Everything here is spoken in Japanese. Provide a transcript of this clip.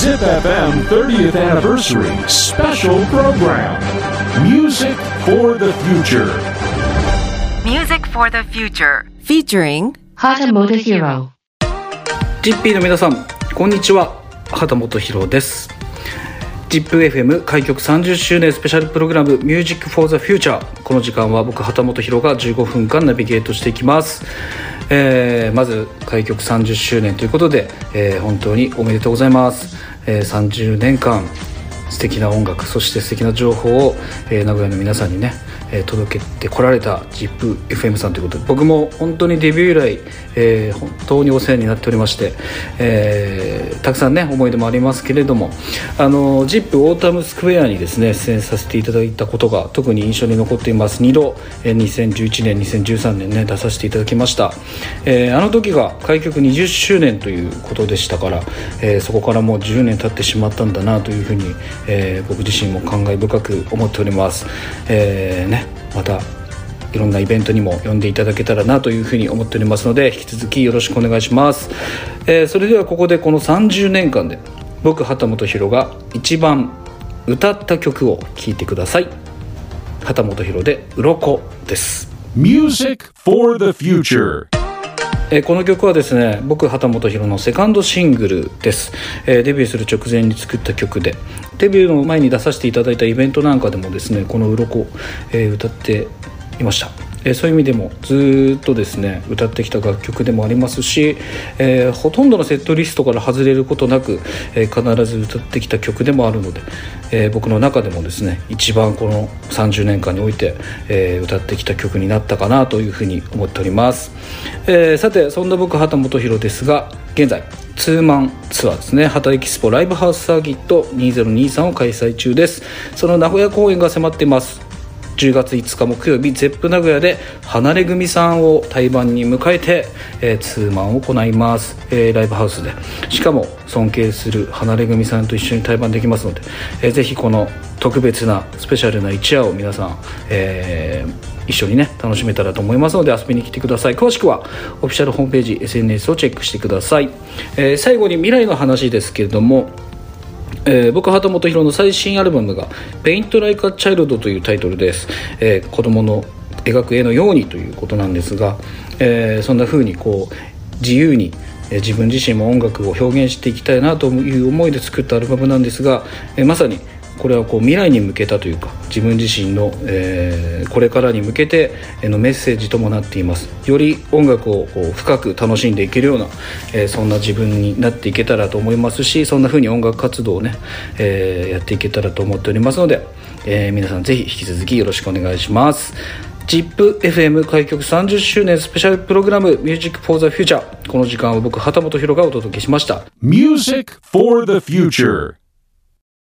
Zip FM 30th Anniversary Special Program Music for the Future Music for the Future featuring. ジッピーの皆さんこんにちは畑本博ですジップ FM 開局30周年スペシャルプログラム Music for the Future この時間は僕畑本博が15分間ナビゲートしていきます、えーまず開局30周年ということで、えー本当におめでとうございます、えー30年間素敵な音楽そして素敵な情報を、えー名古屋の皆さんにね、えー届けてこられた ZIPFM さんということで僕も本当にデビュー以来、えー本当にお世話になっておりまして、えーたくさんね思い出もありますけれどもあの ZIP オータムスクエアにですね出演させていただいたことが特に印象に残っています。2度、えー2011年2013年ね出させていただきました、えーあの時が開局20周年ということでしたから、えーそこからもう10年経ってしまったんだなというふうに、えー僕自身も感慨深く思っております、えーねまたいろんなイベントにも呼んでいただけたらなというふうに思っておりますので引き続きよろしくお願いします、えーそれではここでこの30年間で僕畑本博が一番歌った曲を聴いてください。畑本博で「鱗です。Music for the Future えこの曲はですね僕畑本博のセカンドシングルです、えデビューする直前に作った曲で。デビューの前に出させていただいたイベントなんかでもですねこの「鱗えー歌っていました。えそういう意味でもずっとですね歌ってきた楽曲でもありますし、えーほとんどのセットリストから外れることなく、えー必ず歌ってきた曲でもあるので、えー僕の中でもですね一番この30年間において、え歌ってきた曲になったかなというふうに思っております、えさてそんな僕畑本博ですが現在ツーマンツアーですね畑エキスポライブハウスサーキット2023を開催中です。その名古屋公演が迫っています。10月5日木曜日 ZEP 名古屋で離れ組さんを対バンに迎えて、えーツーマンを行います、えーライブハウスで。しかも尊敬する離れ組さんと一緒に対バンできますので、えーぜひこの特別なスペシャルな一夜を皆さん、えー一緒にね楽しめたらと思いますので遊びに来てください。詳しくはオフィシャルホームページ SNS をチェックしてください、えー最後に未来の話ですけれどもえー僕畑本博の最新アルバムが「Paint Like a Child」というタイトルです、えー子供の描く絵のようにということなんですが、えーそんな風にこう自由に自分自身も音楽を表現していきたいなという思いで作ったアルバムなんですが、えまさにこれはこう未来に向けたというか自分自身の、えーこれからに向けてえのメッセージともなっています。より音楽をこう深く楽しんでいけるような、えーそんな自分になっていけたらと思いますしそんな風に音楽活動をね、えーやっていけたらと思っておりますので、えー皆さんぜひ引き続きよろしくお願いします。ZIPFM 開局30周年スペシャルプログラム Music for the Future この時間は僕畑本博がお届けしました。Music for the Future